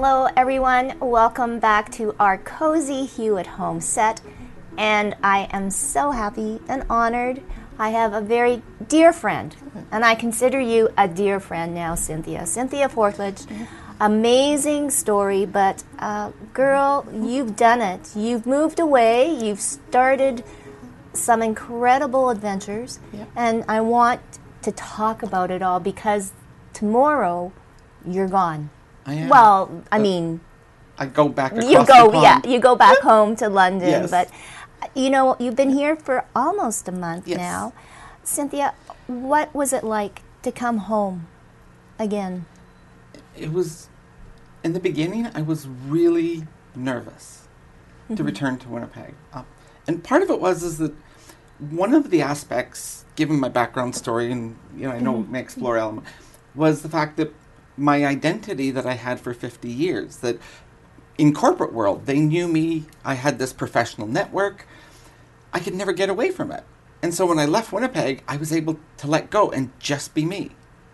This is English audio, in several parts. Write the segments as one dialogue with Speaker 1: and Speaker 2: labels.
Speaker 1: Hello, everyone. Welcome back to our cozy Hue at home set. And I am so happy and honored. I have a very dear friend, and I consider you a dear friend now, Cynthia. Cynthia Fortlage. Amazing story, but uh, girl, you've done it. You've moved away, you've started some incredible adventures, and I want to talk about it all because tomorrow you're gone.
Speaker 2: I am.
Speaker 1: Well, I mean,
Speaker 2: I go back
Speaker 1: you go, yeah, you go back home to London,
Speaker 2: Yes.
Speaker 1: but uh, you know, you've been here for almost a month
Speaker 2: Yes.
Speaker 1: now. Cynthia, what was it like to come home again?
Speaker 2: It was, in the beginning, I was really nervous
Speaker 1: Mm-hmm.
Speaker 2: to return to Winnipeg. Uh, and part of it was is that one of the aspects, given my background story, and you know, I know
Speaker 1: Mm-hmm.
Speaker 2: may explore element, was the fact that my identity that I had for 50 years, that in corporate world, they knew me, I had this professional network, I could never get away from it. And so when I left Winnipeg, I was able to let go and just be me.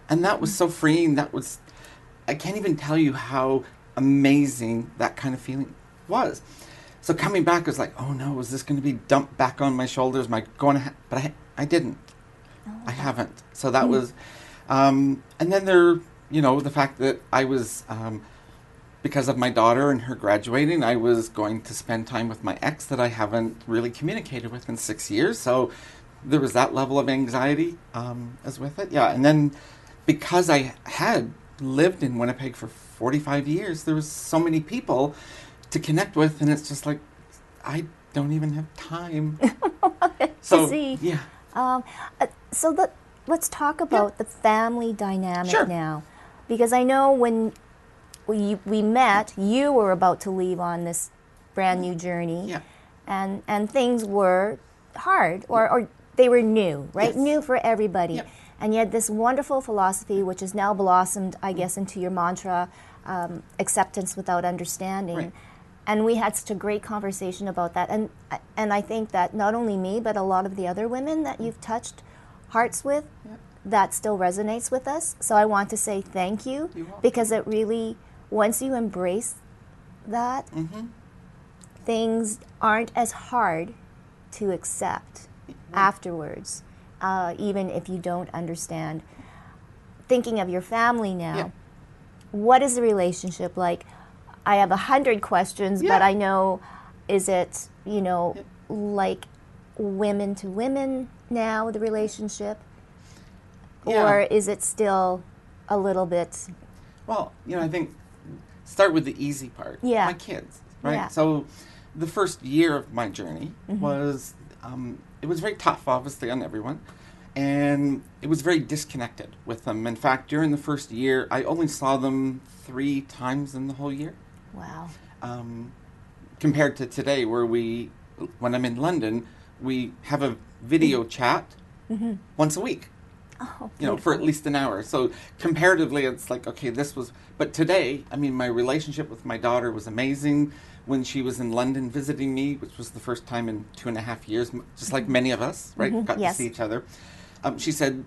Speaker 2: And that was so freeing. That was, I can't even tell you how amazing that kind of feeling was. So coming back was like, oh no, is this going to be dumped back on my shoulders? Am I going to? Ha-? But I, I didn't. I haven't. So that was, um, and then there, you know, the fact that I was, um, because of my daughter and her graduating, I was going to spend time with my ex that I haven't really communicated with in six years. So there was that level of anxiety um, as with it. Yeah, and then because I had lived in Winnipeg for 45 years, there was so many people to connect with, and it's just like I don't even have time. so
Speaker 1: see.
Speaker 2: yeah,
Speaker 1: Um, uh, so let, let's talk about the family dynamic
Speaker 2: Sure.
Speaker 1: now. Because I know when we, we met, you were about to leave on this brand new journey.
Speaker 2: yeah,
Speaker 1: And, and things were hard, or, or they were new, right?
Speaker 2: Yes.
Speaker 1: New for everybody.
Speaker 2: Yep.
Speaker 1: And yet, this wonderful philosophy, which has now blossomed, I guess, into your mantra um, acceptance without understanding.
Speaker 2: Right.
Speaker 1: And we had such a great conversation about that. And, and I think that not only me, but a lot of the other women that you've touched hearts with,
Speaker 2: Yep.
Speaker 1: That still resonates with us. So I want to say thank you because it really, once you embrace that,
Speaker 2: hmm
Speaker 1: things aren't as hard to accept afterwards, uh, even if you don't understand. Thinking of your family now,
Speaker 2: Yeah.
Speaker 1: what is the relationship like? I have a hundred questions, but I know, is it, you know,
Speaker 2: Yeah.
Speaker 1: like women to women now, the relationship?
Speaker 2: Yeah.
Speaker 1: Or is it still a little bit,
Speaker 2: Well, you know, I think start with the easy part.
Speaker 1: Yeah.
Speaker 2: My kids, right?
Speaker 1: Yeah.
Speaker 2: So the first year of my journey
Speaker 1: Mm-hmm.
Speaker 2: was, um, it was very tough, obviously, on everyone. And it was very disconnected with them. In fact, during the first year, I only saw them three times in the whole year.
Speaker 1: wow,
Speaker 2: Um, compared to today, where we, when I'm in London, we have a video chat once a week
Speaker 1: oh,
Speaker 2: you know, for at least an hour. So comparatively, it's like, okay, this was. But today, I mean, my relationship with my daughter was amazing. When she was in London visiting me, which was the first time in two and a half years, just like many of us, right, got
Speaker 1: yes.
Speaker 2: to see each other. Um, she said,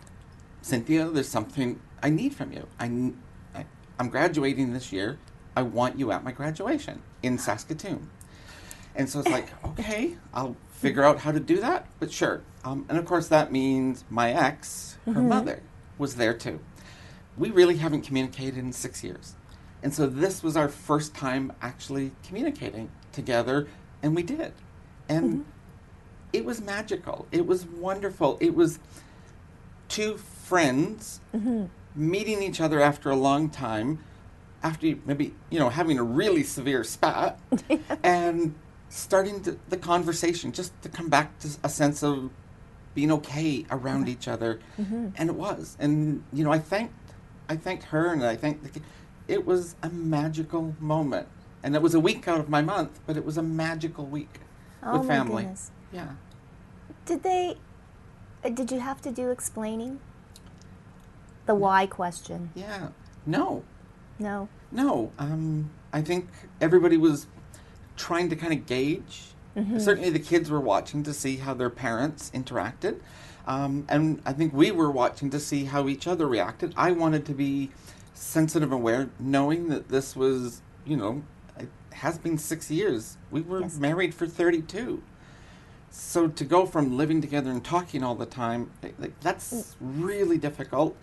Speaker 2: "Cynthia, there's something I need from you. I'm graduating this year. I want you at my graduation in Saskatoon." And so it's like, okay, I'll figure out how to do that, but sure. Um, and of course, that means my ex, her mm-hmm. mother, was there too. We really haven't communicated in six years. And so this was our first time actually communicating together, and we did. And mm-hmm. it was magical. It was wonderful. It was two friends mm-hmm. meeting each other after a long time, after maybe, you know, having a really severe spat, and starting to, the conversation just to come back to a sense of being okay around each other. And it was. And, you know, I thanked, I thanked her and I thanked the, it was a magical moment. And it was a week out of my month, but it was a magical week
Speaker 1: Oh
Speaker 2: with
Speaker 1: my
Speaker 2: family.
Speaker 1: goodness.
Speaker 2: Yeah.
Speaker 1: Did they? uh, Did you have to do explaining? The why question.
Speaker 2: Yeah. No.
Speaker 1: No.
Speaker 2: No. Um, I think everybody was trying to kind of gauge. Certainly, the kids were watching to see how their parents interacted, um, and I think we were watching to see how each other reacted. I wanted to be sensitive, and aware, knowing that this was you know, it has been six years. We were
Speaker 1: Yes.
Speaker 2: married for 32. So to go from living together and talking all the time, like that's really difficult.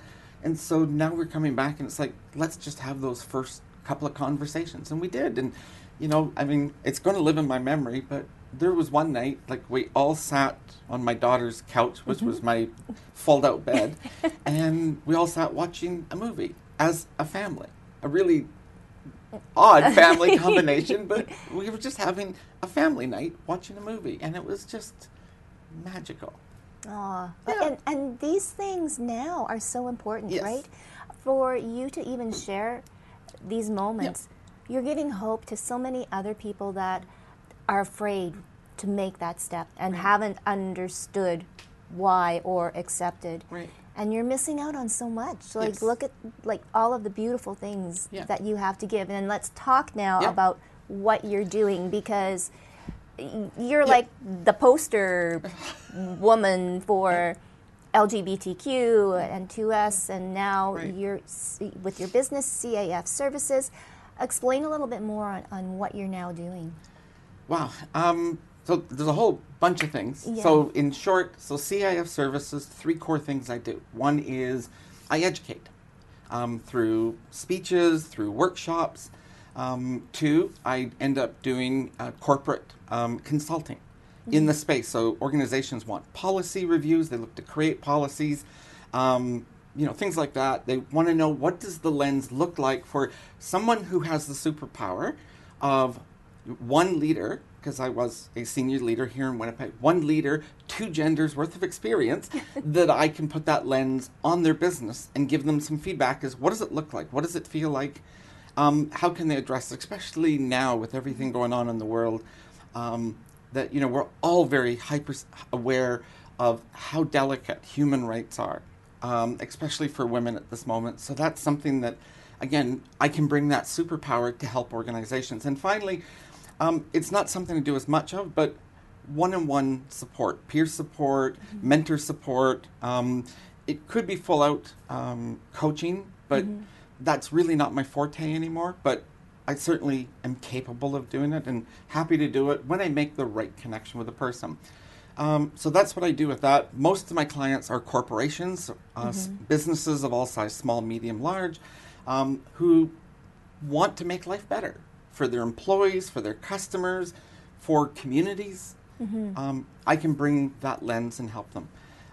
Speaker 2: And so now we're coming back and it's like, let's just have those first couple of conversations. And we did. And, you know, I mean, it's going to live in my memory, but there was one night, like, we all sat on my daughter's couch, which was mm-hmm. my fold out bed, and we all sat watching a movie as a family. A really odd family combination, but we were just having a family night watching a movie, and it was just magical.
Speaker 1: Aw.
Speaker 2: Yeah.
Speaker 1: And, and these things now are so important,
Speaker 2: Yes.
Speaker 1: right? For you to even share these moments, you're giving hope to so many other people that are afraid to make that step and haven't understood why or accepted.
Speaker 2: Right.
Speaker 1: And you're missing out on so much. Like
Speaker 2: Yes.
Speaker 1: look at like all of the beautiful things
Speaker 2: Yeah.
Speaker 1: that you have to give. And let's talk now
Speaker 2: Yeah.
Speaker 1: about what you're doing because you're like the poster woman for LGBTQ and 2S, and now
Speaker 2: Right.
Speaker 1: you're with your business CAF Services. Explain a little bit more on, on what you're now doing.
Speaker 2: Wow. Um, so there's a whole bunch of things.
Speaker 1: Yeah.
Speaker 2: So in short, so CIF services, three core things I do. One is I educate um, through speeches, through workshops. Um, two, I end up doing uh, corporate um, consulting in the space. So organizations want policy reviews. They look to create policies. Um, you know things like that. They want to know what does the lens look like for someone who has the superpower of one leader, because I was a senior leader here in Winnipeg, one leader, two genders worth of experience, that I can put that lens on their business and give them some feedback is what does it look like? What does it feel like? Um, how can they address it, especially now with everything going on in the world? Um, that you know we're all very hyper aware of how delicate human rights are, um, especially for women at this moment. So that's something that, again, I can bring that superpower to help organizations. And finally, um, it's not something to do as much of, but one-on-one support, peer support, mentor support. Um, it could be full-out um, coaching, but that's really not my forte anymore. But I certainly am capable of doing it and happy to do it when I make the right connection with a person. Um, so that's what I do with that. Most of my clients are corporations, uh, s- businesses of all size, small, medium, large, um, who want to make life better for their employees, for their customers, for communities. Um, I can bring that lens and help them.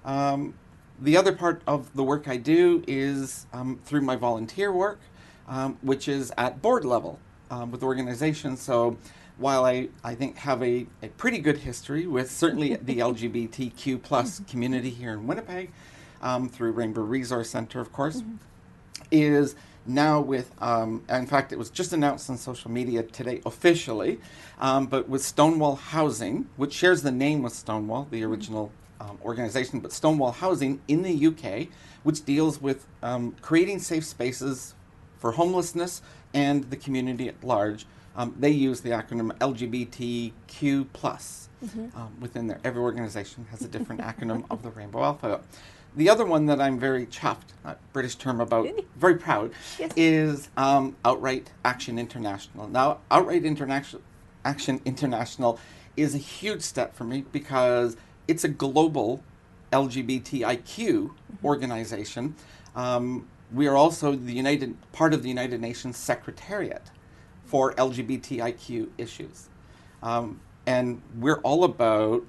Speaker 2: Um, the other part of the work I do is um, through my volunteer work, um, which is at board level um, with organizations. So while I, I think have a, a pretty good history with certainly the LGBTQ plus community here in Winnipeg, um, through Rainbow Resource Center, of course, is now with, um, in fact, it was just announced on social media today officially, um, but with Stonewall Housing, which shares the name with Stonewall, the original um, organization, but Stonewall Housing in the UK, which deals with um, creating safe spaces for homelessness and the community at large. Um, they use the acronym LGBTQ plus um, within there. Every organization has a different acronym of the rainbow alphabet. The other one that I'm very chuffed, uh, British term about, very proud,
Speaker 1: Yes.
Speaker 2: is um, Outright Action International. Now, Outright International Action International is a huge step for me because it's a global LGBTIQ organization. Um, we are also the United part of the United Nations Secretariat for LGBTIQ issues, um, and we're all about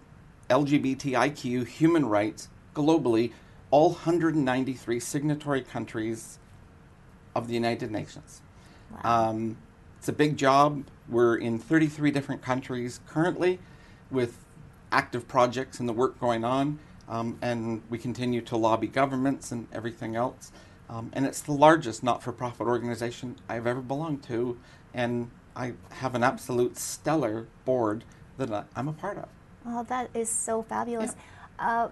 Speaker 2: LGBTIQ human rights globally. All 193 signatory countries of the United Nations. Um, it's a big job. We're in 33 different countries currently with active projects and the work going on. Um, and we continue to lobby governments and everything else. Um, and it's the largest not for profit organization I've ever belonged to. And I have an absolute stellar board that I'm a part of.
Speaker 1: Oh, that is so fabulous. Uh,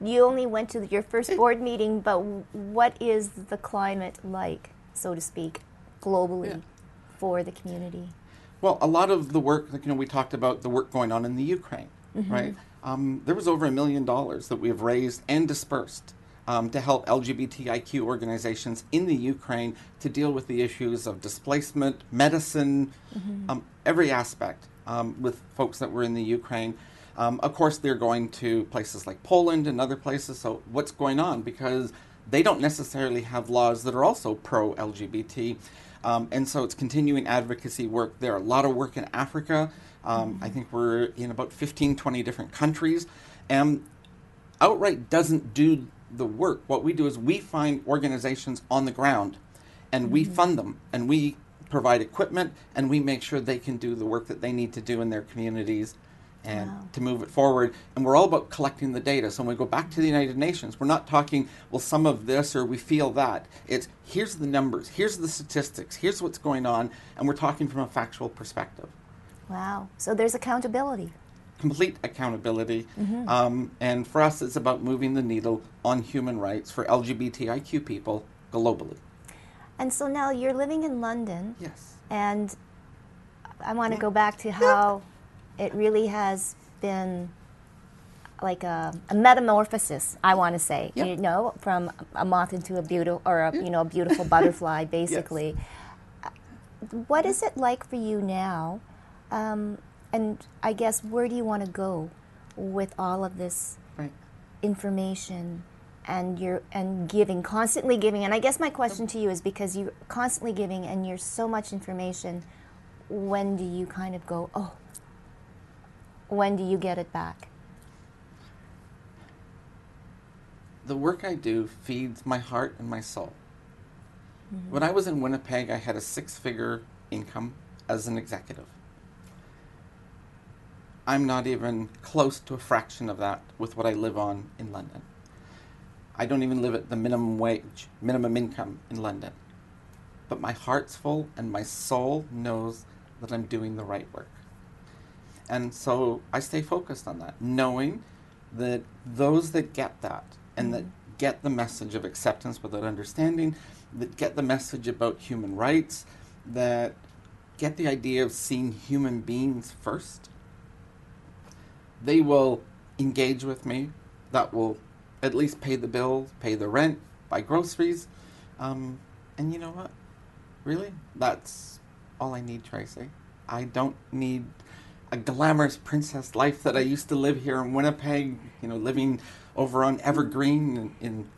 Speaker 1: you only went to your first board meeting, but what is the climate like, so to speak, globally
Speaker 2: Yeah.
Speaker 1: for the community?
Speaker 2: Well, a lot of the work, like, you know, we talked about the work going on in the Ukraine, right? Um, there was over a million dollars that we have raised and dispersed um, to help LGBTIQ organizations in the Ukraine to deal with the issues of displacement, medicine, mm-hmm. um, every aspect um, with folks that were in the Ukraine. Um, of course, they're going to places like Poland and other places. So, what's going on? Because they don't necessarily have laws that are also pro LGBT. Um, and so it's continuing advocacy work there. are A lot of work in Africa. Um, mm-hmm. I think we're in about 15, 20 different countries. And Outright doesn't do the work. What we do is we find organizations on the ground and mm-hmm. we fund them and we provide equipment and we make sure they can do the work that they need to do in their communities and wow. to move it forward. And we're all about collecting the data. So when we go back to the United Nations, we're not talking, well, some of this or we feel that. It's here's the numbers, here's the statistics, here's what's going on, and we're talking from a factual perspective.
Speaker 1: Wow. So there's accountability.
Speaker 2: Complete accountability. Mm-hmm. Um, and for us, it's about moving the needle on human rights for LGBTIQ people globally.
Speaker 1: And so now you're living in London.
Speaker 2: Yes.
Speaker 1: And I want to yeah. go back to how it really has been like a, a metamorphosis. I want to say, yep. you know, from a moth into a beautiful or a you know a beautiful butterfly, basically. Yes. What is it like for you now? Um, and I guess where do you want to go with all of this
Speaker 2: right.
Speaker 1: information? and you're and giving constantly giving and i guess my question to you is because you're constantly giving and you're so much information when do you kind of go oh when do you get it back?
Speaker 2: The work I do feeds my heart and my soul. Mm-hmm. When I was in Winnipeg, I had a six figure income as an executive. I'm not even close to a fraction of that with what I live on in London. I don't even live at the minimum wage, minimum income in London. But my heart's full and my soul knows that I'm doing the right work. And so I stay focused on that, knowing that those that get that and that get the message of acceptance without understanding, that get the message about human rights, that get the idea of seeing human beings first, they will engage with me. That will at least pay the bills, pay the rent, buy groceries. Um, and you know what? Really? That's all I need, Tracy. I don't need a glamorous princess life that I used to live here in Winnipeg, you know, living over on Evergreen in, in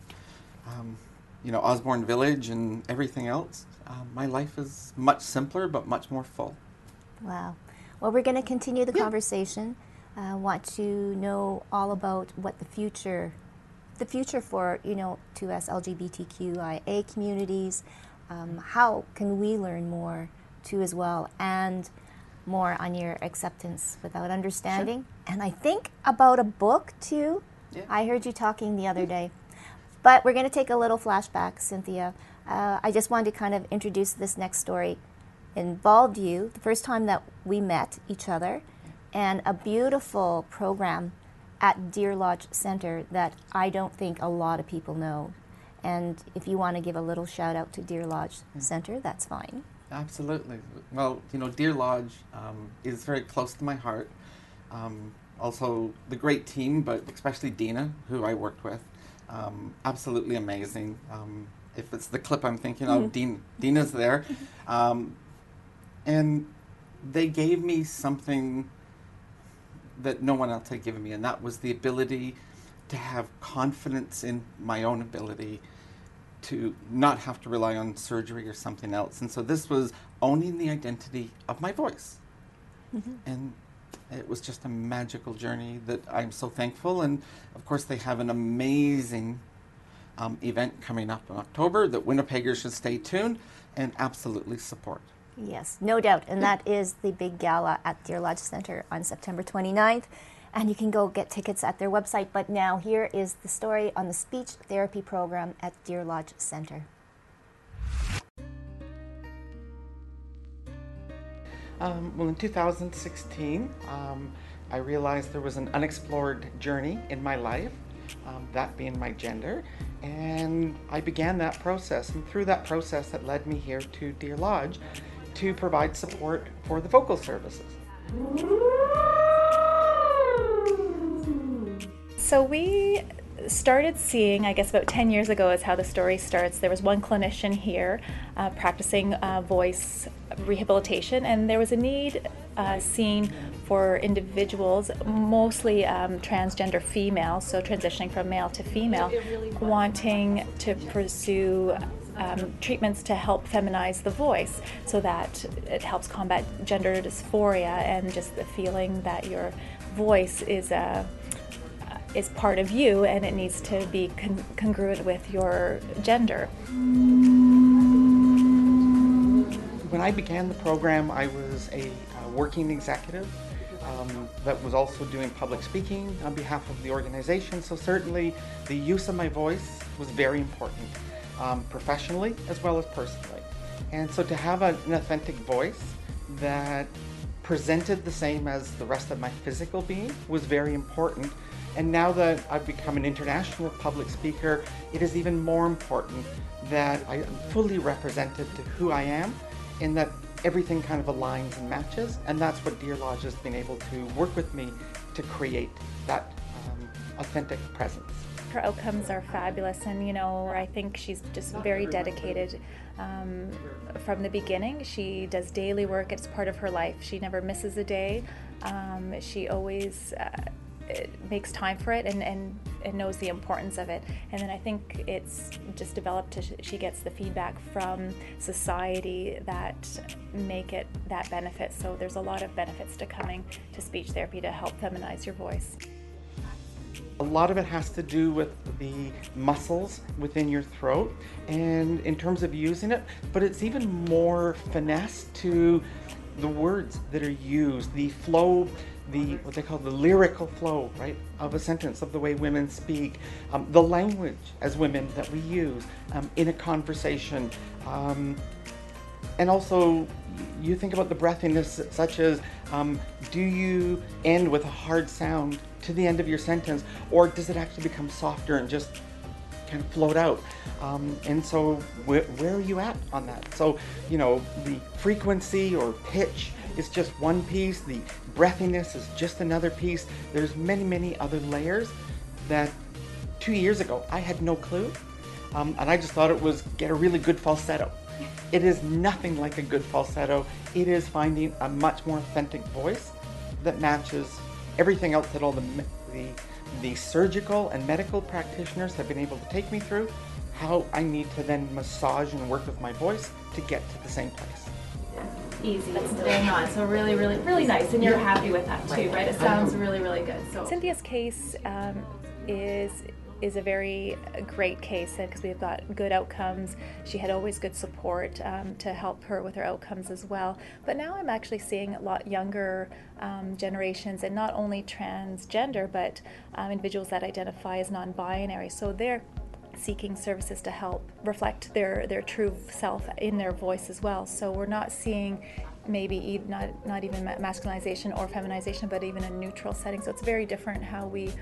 Speaker 2: um, you know, Osborne Village and everything else. Um, my life is much simpler but much more full.
Speaker 1: Wow. Well, we're going to continue the yeah. conversation. Uh, want to know all about what the future, the future for you know, to us LGBTQIA communities. Um, how can we learn more too as well, and more on your acceptance without understanding. Sure. And I think about a book too. Yeah. I heard you talking the other day. But we're going to take a little flashback, Cynthia. Uh, I just wanted to kind of introduce this next story. Involved you the first time that we met each other, and a beautiful program at Deer Lodge Center that I don't think a lot of people know. And if you want to give a little shout out to Deer Lodge mm. Center, that's fine.
Speaker 2: Absolutely. Well, you know, Deer Lodge um, is very close to my heart. Um, also, the great team, but especially Dina, who I worked with, um, absolutely amazing. Um, if it's the clip I'm thinking of, mm-hmm. Dean, Dina's there. Um, and they gave me something that no one else had given me, and that was the ability to have confidence in my own ability to not have to rely on surgery or something else. And so this was owning the identity of my voice. Mm-hmm. And it was just a magical journey that I'm so thankful. And of course, they have an amazing um, event coming up in October that Winnipeggers should stay tuned and absolutely support.
Speaker 1: Yes, no doubt. And that is the big gala at Deer Lodge Center on September 29th and you can go get tickets at their website. But now, here is the story on the speech therapy program at Deer Lodge Center.
Speaker 2: Um, well, in 2016, um, I realized there was an unexplored journey in my life, um, that being my gender, and I began that process. And through that process, that led me here to Deer Lodge to provide support for the vocal services.
Speaker 3: So we started seeing, I guess about 10 years ago is how the story starts. There was one clinician here uh, practicing uh, voice rehabilitation, and there was a need uh, seen for individuals, mostly um, transgender females, so transitioning from male to female, wanting to pursue um, treatments to help feminize the voice so that it helps combat gender dysphoria and just the feeling that your voice is a is part of you and it needs to be con- congruent with your gender.
Speaker 2: When I began the program, I was a uh, working executive um, that was also doing public speaking on behalf of the organization. So, certainly, the use of my voice was very important, um, professionally as well as personally. And so, to have a, an authentic voice that presented the same as the rest of my physical being was very important and now that I've become an international public speaker, it is even more important that I am fully represented to who I am and that everything kind of aligns and matches. And that's what Deer Lodge has been able to work with me to create that um, authentic presence.
Speaker 3: Her outcomes are fabulous, and you know, I think she's just very dedicated um, from the beginning. She does daily work, it's part of her life. She never misses a day. Um, she always uh, makes time for it and, and, and knows the importance of it. And then I think it's just developed to, she gets the feedback from society that make it that benefit. So there's a lot of benefits to coming to speech therapy to help feminize your voice.
Speaker 2: A lot of it has to do with the muscles within your throat and in terms of using it, but it's even more finesse to the words that are used, the flow the what they call the lyrical flow, right, of a sentence, of the way women speak, um, the language as women that we use um, in a conversation, um, and also you think about the breathiness, such as um, do you end with a hard sound to the end of your sentence, or does it actually become softer and just kind of float out. Um, and so, wh- where are you at on that? So, you know, the frequency or pitch is just one piece, the breathiness is just another piece. There's many, many other layers that two years ago I had no clue. Um, and I just thought it was get a really good falsetto. It is nothing like a good falsetto. It is finding a much more authentic voice that matches everything else that all the, the, the surgical and medical practitioners have been able to take me through, how I need to then massage and work with my voice to get to the same place
Speaker 4: easy to bang on. So really, really, really nice, and you're happy with that too, right? It sounds really, really good. So
Speaker 3: Cynthia's case um, is is a very great case because we've got good outcomes. She had always good support um, to help her with her outcomes as well. But now I'm actually seeing a lot younger um, generations and not only transgender, but um, individuals that identify as non binary. So they're seeking services to help reflect their, their true self in their voice as well. So we're not seeing maybe not, not even masculinization or feminization, but even a neutral setting. So it's very different how we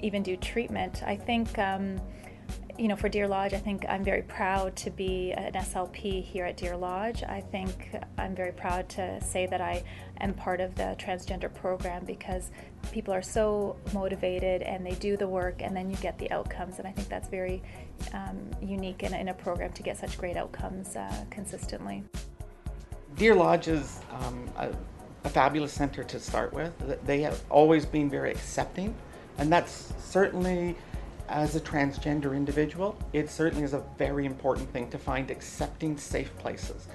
Speaker 3: even do treatment. I think. Um, you know, for Deer Lodge, I think I'm very proud to be an SLP here at Deer Lodge. I think I'm very proud to say that I am part of the transgender program because people are so motivated and they do the work and then you get the outcomes. And I think that's very um, unique in, in, a program to get such great outcomes uh, consistently.
Speaker 2: Deer Lodge is um, a, a fabulous center to start with. They have always been very accepting, and that's certainly as a transgender individual, it certainly is a very important thing to find accepting, safe places.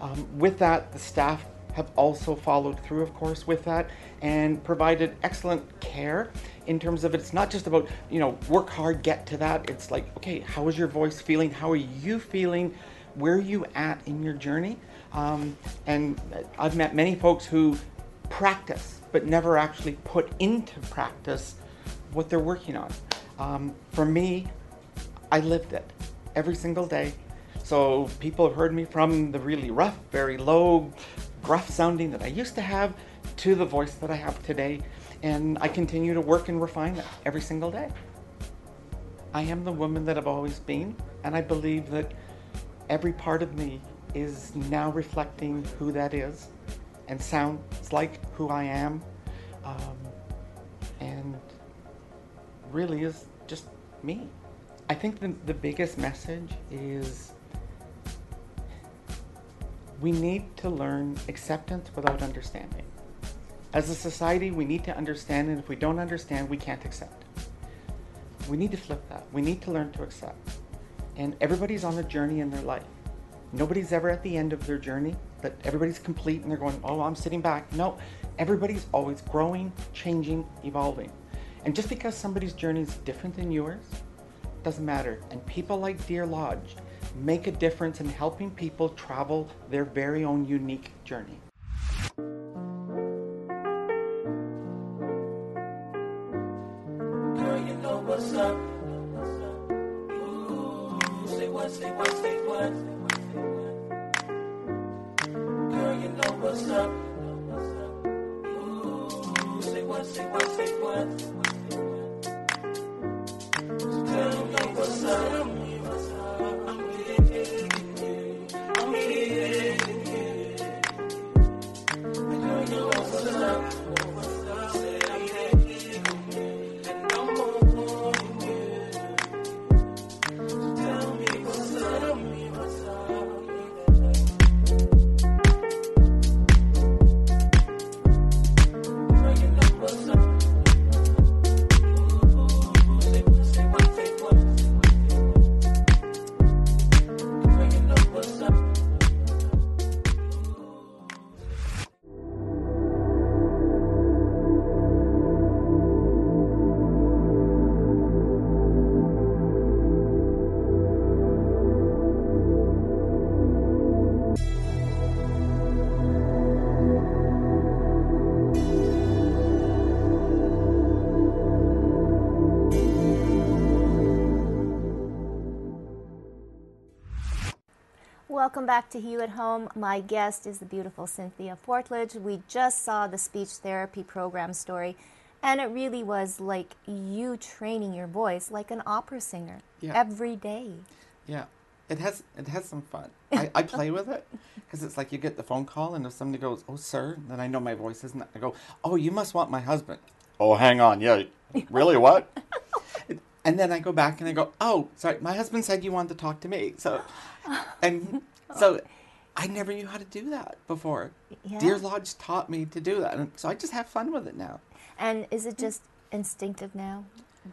Speaker 2: Um, with that, the staff have also followed through, of course, with that and provided excellent care in terms of it's not just about, you know, work hard, get to that. It's like, okay, how is your voice feeling? How are you feeling? Where are you at in your journey? Um, and I've met many folks who practice but never actually put into practice what they're working on. Um, for me, I lived it every single day. So people have heard me from the really rough, very low, gruff sounding that I used to have to the voice that I have today. And I continue to work and refine that every single day. I am the woman that I've always been, and I believe that every part of me is now reflecting who that is and sounds like who I am. Um, and really is just
Speaker 5: me. I think the, the biggest message is we need to learn acceptance without understanding. As a society, we need to understand, and if we don't understand, we can't accept. We need to flip that. We need to learn to accept. And everybody's on a journey in their life. Nobody's ever at the end of their journey, but everybody's complete and they're going, oh, I'm sitting back. No, everybody's always growing, changing, evolving. And just because somebody's journey is different than yours, doesn't matter. And people like Deer Lodge make a difference in helping people travel their very own unique journey.
Speaker 6: Girl, you know what's up. What's up.
Speaker 1: Welcome back to Hue at Home. My guest is the beautiful Cynthia Fortlage. We just saw the speech therapy program story, and it really was like you training your voice like an opera singer
Speaker 2: Yeah.
Speaker 1: every day.
Speaker 2: Yeah, it has it has some fun. I, I play with it because it's like you get the phone call, and if somebody goes, "Oh, sir," then I know my voice isn't. I go, "Oh, you must want my husband." Oh, hang on, yeah, really? What? and then I go back and I go, "Oh, sorry, my husband said you wanted to talk to me." So, and so, I never knew how to do that before.
Speaker 1: Yeah.
Speaker 2: Deer Lodge taught me to do that, and so I just have fun with it now.
Speaker 1: And is it just instinctive now?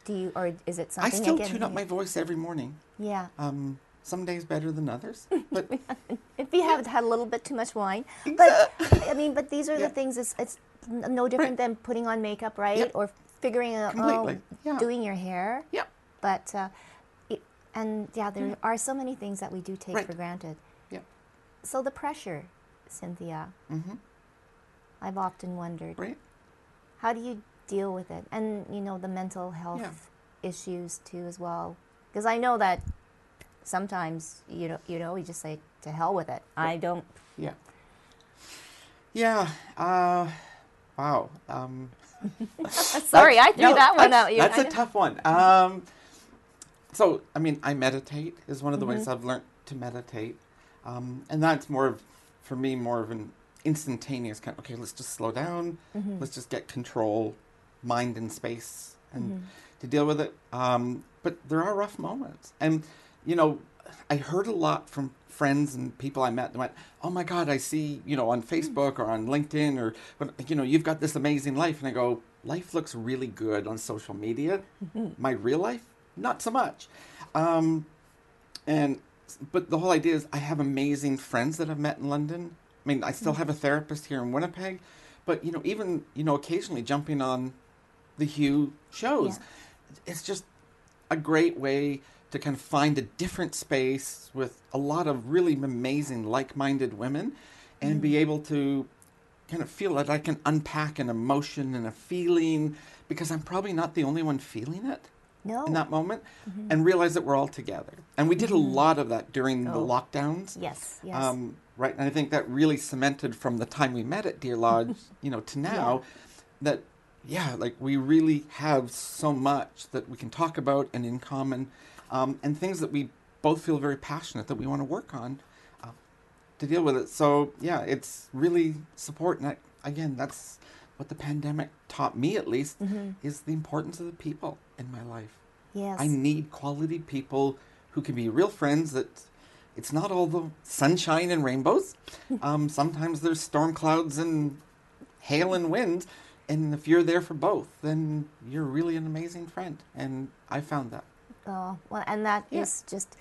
Speaker 1: Do you, or is it something I
Speaker 2: still
Speaker 1: again-
Speaker 2: tune up my voice every morning.
Speaker 1: Yeah.
Speaker 2: Um, some days better than others, but
Speaker 1: if you have had a little bit too much wine. But I mean, but these are
Speaker 2: Yeah.
Speaker 1: the things. It's, it's no different than putting on makeup, right?
Speaker 2: Yep.
Speaker 1: Or figuring out, oh,
Speaker 2: Yeah.
Speaker 1: doing your hair.
Speaker 2: Yep.
Speaker 1: But uh, it, and yeah, there are so many things that we do take
Speaker 2: Right.
Speaker 1: for granted.
Speaker 2: Yep.
Speaker 1: So the pressure, Cynthia.
Speaker 2: Mhm.
Speaker 1: I've often wondered,
Speaker 2: right.
Speaker 1: how do you deal with it, and you know the mental health
Speaker 2: Yeah.
Speaker 1: issues too as well. Because I know that sometimes you know you know you just say to hell with it. I don't
Speaker 2: Yeah. Yeah. Uh, wow. Um,
Speaker 1: Sorry, I threw
Speaker 2: no,
Speaker 1: that one
Speaker 2: that's,
Speaker 1: out. You.
Speaker 2: That's a tough one. Um, so, I mean, I meditate is one of the
Speaker 1: Mm-hmm.
Speaker 2: ways I've learned to meditate, um, and that's more of, for me, more of an instantaneous kind. of, Okay, let's just slow down.
Speaker 1: Mm-hmm.
Speaker 2: Let's just get control, mind and space, and
Speaker 1: Mm-hmm.
Speaker 2: to deal with it. Um, but there are rough moments, and you know, I heard a lot from friends and people I met. They went, "Oh my God, I see you know on Facebook or on LinkedIn or but you know you've got this amazing life," and I go, "Life looks really good on social media. My real life, not so much." Um, and but the whole idea is I have amazing friends that I've met in London. I mean, I still hmm. have a therapist here in Winnipeg, but you know, even you know, occasionally jumping on the Hue shows, it's just a great way to kind of find a different space with a lot of really amazing like-minded women, and be hmm. able to kind of feel that I can unpack an emotion and a feeling because I'm probably not the only one feeling it
Speaker 1: No.
Speaker 2: in that moment and realize that we're all together. And we did a lot of that during the
Speaker 1: Oh.
Speaker 2: lockdowns.
Speaker 1: Yes. Yes.
Speaker 2: Um, right. And I think that really cemented from the time we met at Deer Lodge, you know, to now that, yeah, like we really have so much that we can talk about and in common um, and things that we both feel very passionate that we want to work on uh, to deal with it. So, yeah, it's really support. And I, again, that's what the pandemic taught me, at least,
Speaker 1: Mm-hmm.
Speaker 2: is the importance of the people in my life.
Speaker 1: Yes.
Speaker 2: I need quality people who can be real friends that it's not all the sunshine and rainbows. um, sometimes there's storm clouds and hail and wind. And if you're there for both, then you're really an amazing friend. And I found that.
Speaker 1: Oh, well, and that is
Speaker 2: Yeah.
Speaker 1: just,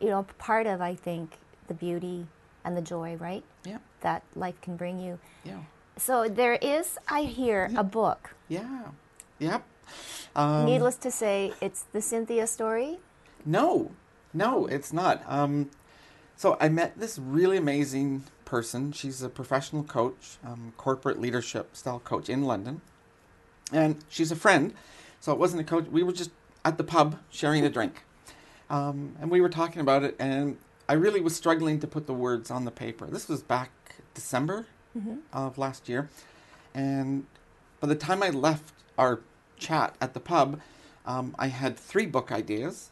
Speaker 1: you know, part of, I think, the beauty and the joy, right?
Speaker 2: Yeah.
Speaker 1: That life can bring you.
Speaker 2: Yeah.
Speaker 1: So there is, I hear, a book.
Speaker 2: Yeah. Yep. Um,
Speaker 1: Needless to say, it's the Cynthia story.
Speaker 2: No, no, it's not. Um, so I met this really amazing person. She's a professional coach, um, corporate leadership style coach in London, and she's a friend. So it wasn't a coach. We were just at the pub sharing a drink, um, and we were talking about it. And I really was struggling to put the words on the paper. This was back December of last year, and by the time I left our chat at the pub, um, I had three book ideas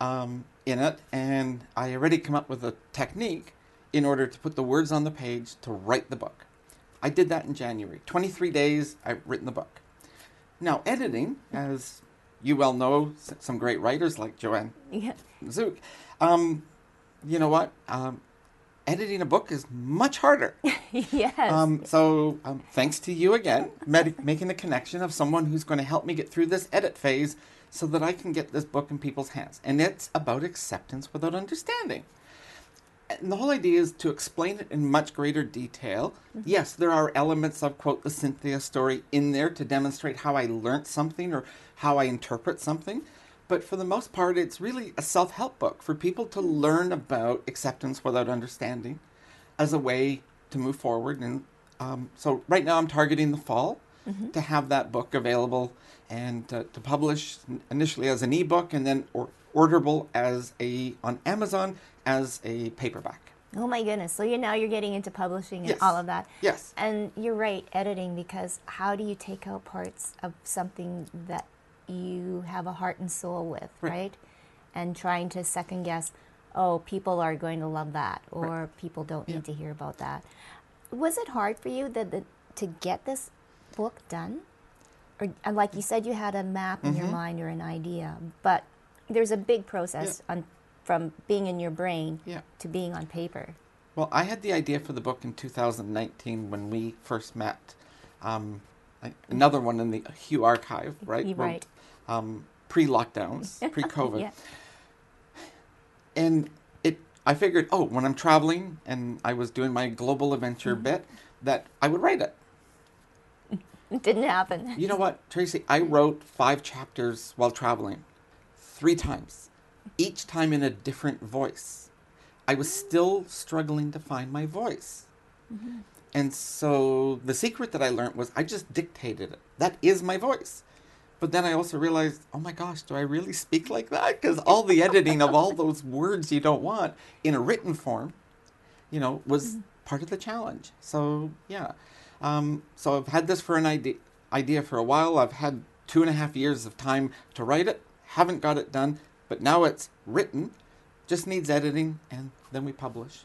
Speaker 2: um, in it, and I already come up with a technique in order to put the words on the page to write the book. I did that in January. 23 days, I've written the book. Now, editing, as you well know, some great writers like Joanne
Speaker 1: Yeah.
Speaker 2: Zook, um, you know what? Um, editing a book is much harder.
Speaker 1: yes.
Speaker 2: Um, so um, thanks to you again, med- making the connection of someone who's going to help me get through this edit phase so that I can get this book in people's hands. And it's about acceptance without understanding. And the whole idea is to explain it in much greater detail. Yes, there are elements of, quote, the Cynthia story in there to demonstrate how I learnt something or how I interpret something. But for the most part, it's really a self help book for people to learn about acceptance without understanding as a way to move forward. And um, so right now I'm targeting the fall to have that book available and uh, to publish initially as an ebook and then or- orderable as a on Amazon as a paperback.
Speaker 1: oh my goodness. So you now you're getting into publishing and
Speaker 2: Yes.
Speaker 1: all of that.
Speaker 2: Yes.
Speaker 1: And you're right, editing, because how do you take out parts of something that you have a heart and soul with, right?
Speaker 2: Right.
Speaker 1: And trying to second guess, oh, people are going to love that, or
Speaker 2: Right.
Speaker 1: people don't
Speaker 2: Yeah.
Speaker 1: need to hear about that. Was it hard for you that the, to get this book done? Or and like you said, you had a map in your
Speaker 2: Mhm.
Speaker 1: mind or an idea, but there's a big process on, from being in your brain
Speaker 2: Yeah.
Speaker 1: to being on paper.
Speaker 2: Well, I had the idea for the book in 2019 when we first met. Um, I- another one in the Hue Archive, right?
Speaker 1: Y-
Speaker 2: Where,
Speaker 1: right.
Speaker 2: Um, pre-lockdowns, pre-COVID.
Speaker 1: Yeah.
Speaker 2: and it i figured oh when i'm traveling and i was doing my global adventure
Speaker 1: Mm-hmm.
Speaker 2: bit that i would write it
Speaker 1: It didn't happen.
Speaker 2: you know what tracy i wrote five chapters while traveling three times each time in a different voice i was still struggling to find my voice and so the secret that i learned was i just dictated it that is my voice but then I also realized, oh my gosh, do I really speak like that? Because all the editing of all those words you don't want in a written form, you know, was part of the challenge. So yeah, um, so I've had this for an idea idea for a while. I've had two and a half years of time to write it. Haven't got it done, but now it's written. Just needs editing, and then we publish.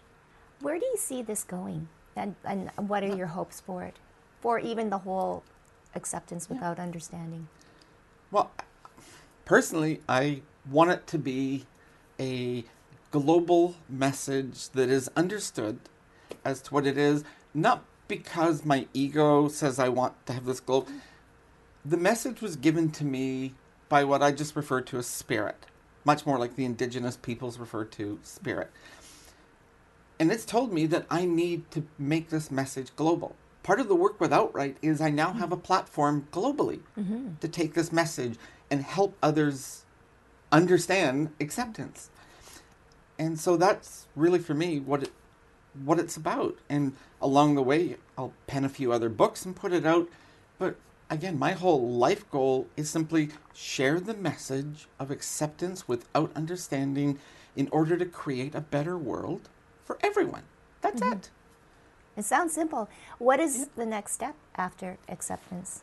Speaker 1: Where do you see this going? And, and what are your hopes for it? For even the whole acceptance without understanding?
Speaker 2: Well, personally, I want it to be a global message that is understood as to what it is, not because my ego says I want to have this global. The message was given to me by what I just referred to as spirit, much more like the indigenous peoples refer to spirit. And it's told me that I need to make this message global. Part of the work with Outright is I now have a mm-hmm. platform globally mm-hmm. to take this message and help others understand acceptance. And so that's really for me what it what it's about. And along the way, I'll pen a few other books and put it out. But again, my whole life goal is simply share the message of acceptance without understanding in order to create a better world for everyone. That's mm-hmm. it.
Speaker 1: It sounds simple. What is the next step after acceptance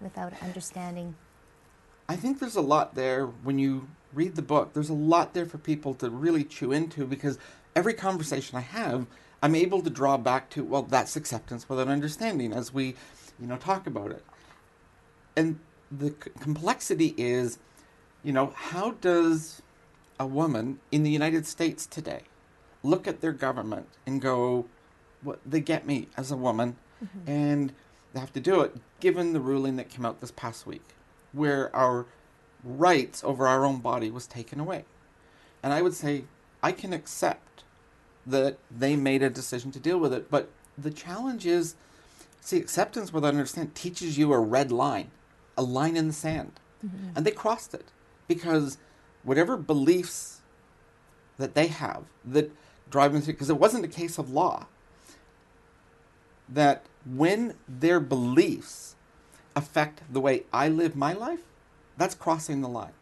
Speaker 1: without understanding?
Speaker 2: I think there's a lot there when you read the book. There's a lot there for people to really chew into because every conversation I have, I'm able to draw back to, well, that's acceptance without understanding as we, you know, talk about it. And the c- complexity is you know, how does a woman in the United States today look at their government and go, "What they get me as a woman," mm-hmm. and they have to do it given the ruling that came out this past week, where our rights over our own body was taken away. And I would say I can accept that they made a decision to deal with it, but the challenge is see acceptance without understanding teaches you a red line, a line in the sand. Mm-hmm. And they crossed it because whatever beliefs that they have that drive them through because it wasn't a case of law that when their beliefs affect the way I live my life, that's crossing the line.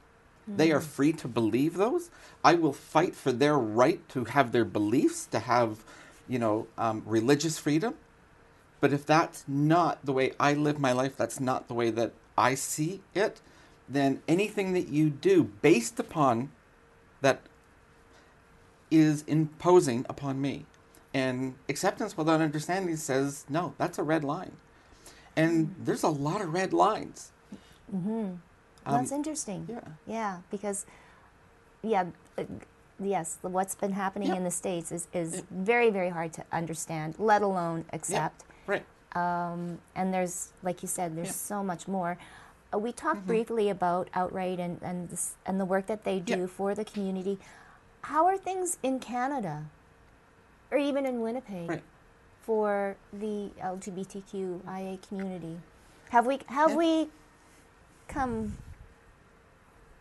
Speaker 2: They are free to believe those. I will fight for their right to have their beliefs, to have, you know, um, religious freedom. But if that's not the way I live my life, that's not the way that I see it, then anything that you do based upon that is imposing upon me. And acceptance without understanding says, no, that's a red line. And there's a lot of red lines.
Speaker 1: That's interesting.
Speaker 2: yeah.
Speaker 1: Yeah, because, yeah, uh, yes, what's been happening
Speaker 2: Yep.
Speaker 1: in the States is, is very, very hard to understand, let alone accept.
Speaker 2: Right.
Speaker 1: Um, and there's, like you said, there's
Speaker 2: Yeah.
Speaker 1: so much more. Uh, we talked briefly about Outright and, and, this, and the work that they do
Speaker 2: Yeah.
Speaker 1: for the community. How are things in Canada or even in Winnipeg
Speaker 2: Right.
Speaker 1: for the LGBTQIA community? Have we, have
Speaker 2: Yeah.
Speaker 1: we come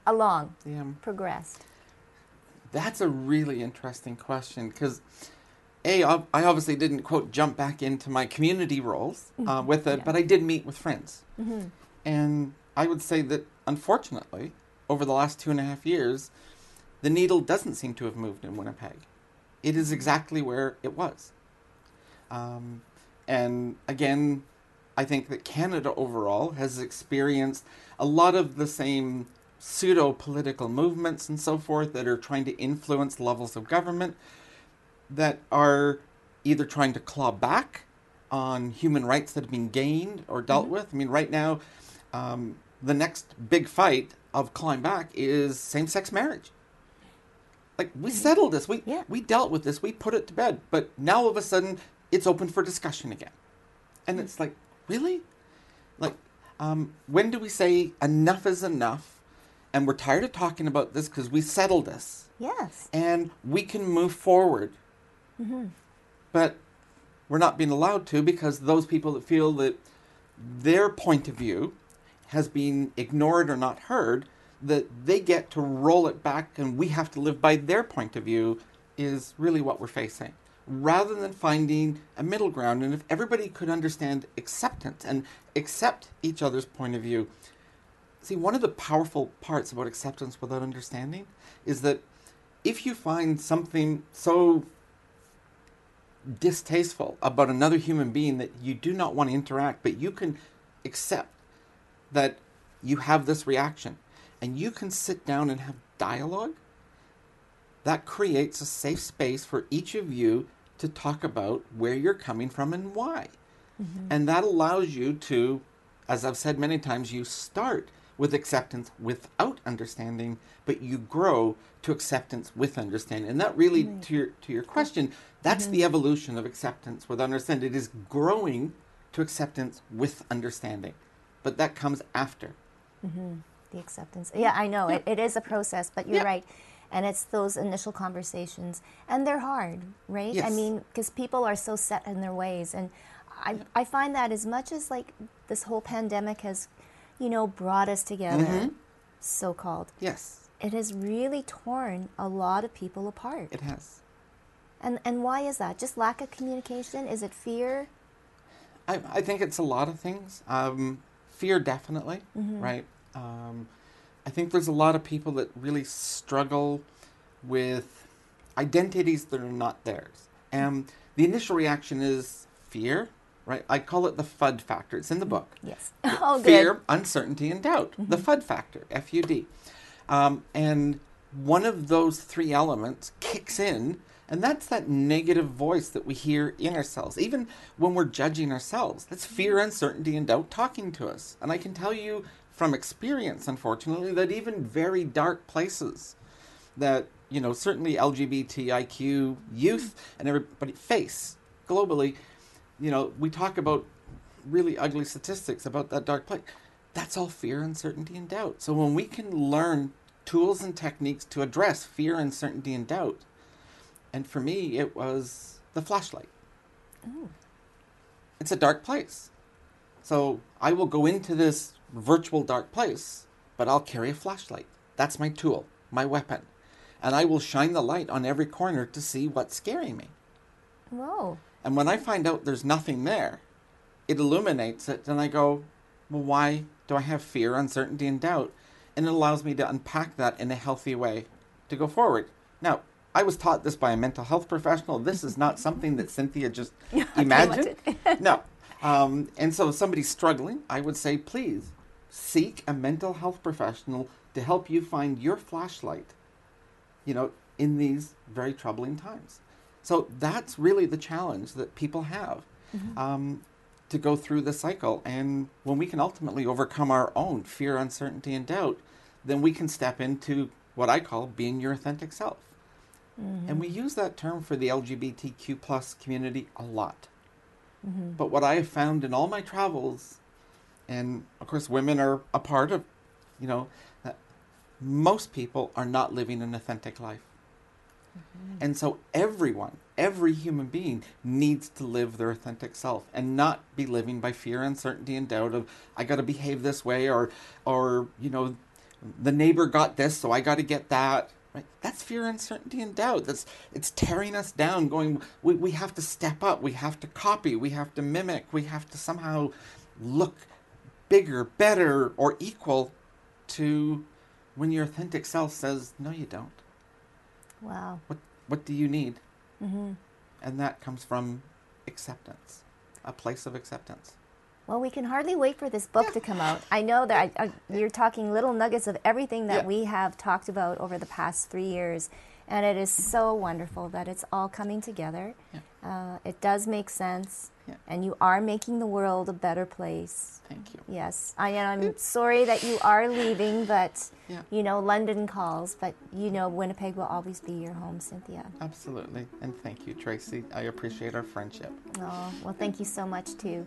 Speaker 1: along,
Speaker 2: Yeah.
Speaker 1: progressed?
Speaker 2: That's a really interesting question because, A, I obviously didn't, quote, jump back into my community roles uh, with it,
Speaker 1: Yeah.
Speaker 2: but I did meet with friends.
Speaker 1: Mhm.
Speaker 2: And I would say that, unfortunately, over the last two and a half years, the needle doesn't seem to have moved in Winnipeg. It is exactly where it was. Um, and again, I think that Canada overall has experienced a lot of the same pseudo political movements and so forth that are trying to influence levels of government that are either trying to claw back on human rights that have been gained or dealt with. I mean, right now, um, the next big fight of clawing back is same sex marriage. Like, we settled this, we,
Speaker 1: Yeah.
Speaker 2: we dealt with this, we put it to bed, but now all of a sudden it's open for discussion again. And it's like, really? Like, um, when do we say enough is enough? And we're tired of talking about this because we settled this
Speaker 1: Yes.
Speaker 2: and we can move forward. But we're not being allowed to because those people that feel that their point of view has been ignored or not heard, that they get to roll it back and we have to live by their point of view is really what we're facing. Rather than finding a middle ground, and if everybody could understand acceptance and accept each other's point of view, See, one of the powerful parts about acceptance without understanding is that if you find something so distasteful about another human being that you do not want to interact, but you can accept that you have this reaction and you can sit down and have dialogue, that creates a safe space for each of you to talk about where you're coming from and why. Mm-hmm. And that allows you to, as I've said many times, you start with acceptance without understanding, but you grow to acceptance with understanding. And that really, to your to your question, that's mm-hmm. the evolution of acceptance with understanding. It is growing to acceptance with understanding, but that comes after. Mm-hmm.
Speaker 1: The acceptance. Yeah, I know it, it is a process, but you're
Speaker 2: Yeah.
Speaker 1: right, and it's those initial conversations, and they're hard, right?
Speaker 2: Yes.
Speaker 1: I mean, because people are so set in their ways, and I I find that as much as like this whole pandemic has, you know, brought us together,
Speaker 2: Mm-hmm.
Speaker 1: so called,
Speaker 2: Yes,
Speaker 1: it has really torn a lot of people apart.
Speaker 2: it has.
Speaker 1: And and why is that? Just lack of communication? Is it fear?
Speaker 2: I, I think it's a lot of things. Um, fear, definitely, right? Um, I think there's a lot of people that really struggle with identities that are not theirs. And the initial reaction is fear, right? I call it the FUD factor. It's in the book.
Speaker 1: Yes. oh, good.
Speaker 2: Fear, uncertainty, and doubt. The FUD factor, F U D. Um, and one of those three elements kicks in, and that's that negative voice that we hear in ourselves. Even when we're judging ourselves, that's fear, uncertainty, and doubt talking to us. And I can tell you from experience, unfortunately, that even very dark places that, you know, certainly LGBTIQ youth and everybody face globally, you know, we talk about really ugly statistics about that dark place. That's all fear, uncertainty, and doubt. So when we can learn tools and techniques to address fear, uncertainty, and doubt, and for me, it was the flashlight. It's a dark place. So I will go into this virtual dark place, but I'll carry a flashlight. That's my tool, my weapon. And I will shine the light on every corner to see what's scaring me.
Speaker 1: Whoa.
Speaker 2: And when I find out there's nothing there, it illuminates it, and I go, well, why do I have fear, uncertainty, and doubt? And it allows me to unpack that in a healthy way to go forward. Now, I was taught this by a mental health professional. This is not something that Cynthia just imagined. no. Um, and so, if somebody's struggling, I would say, please seek a mental health professional to help you find your flashlight you know, in these very troubling times. So that's really the challenge that people have mm-hmm. um, to go through the cycle. And when we can ultimately overcome our own fear, uncertainty, and doubt, then we can step into what I call being your authentic self. Mm-hmm. And we use that term for the LGBTQ plus community a lot. Mm-hmm. But what I have found in all my travels, and of course, women are a part of, you know, most people are not living an authentic life. Mm-hmm. And so everyone, every human being needs to live their authentic self and not be living by fear, uncertainty, and doubt of I got to behave this way or or you know the neighbor got this so I got to get that. Right? That's fear, uncertainty, and doubt. That's it's tearing us down. Going, we, we have to step up. We have to copy. We have to mimic. We have to somehow look bigger, better, or equal to when your authentic self says, "No, you don't."
Speaker 1: Wow.
Speaker 2: What what do you need? Mm-hmm. And that comes from acceptance, a place of acceptance.
Speaker 1: Well, we can hardly wait for this book to come out. I know that uh, I, I, you're talking little nuggets of everything that
Speaker 2: Yeah.
Speaker 1: we have talked about over the past three years, and it is mm-hmm. so wonderful that it's all coming together.
Speaker 2: Yeah.
Speaker 1: Uh, it does make sense,
Speaker 2: Yeah.
Speaker 1: and you are making the world a better place.
Speaker 2: Thank you.
Speaker 1: Yes, I am. I'm sorry that you are leaving, but
Speaker 2: Yeah.
Speaker 1: you know London calls. But you know Winnipeg will always be your home, Cynthia.
Speaker 2: Absolutely. And thank you, Tracy. I appreciate our friendship.
Speaker 1: Oh, well, thank you so much, too.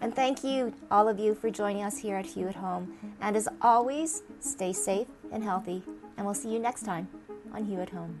Speaker 1: And thank you, all of you, for joining us here at Hue at Home. And as always, stay safe and healthy. And we'll see you next time on Hue at Home.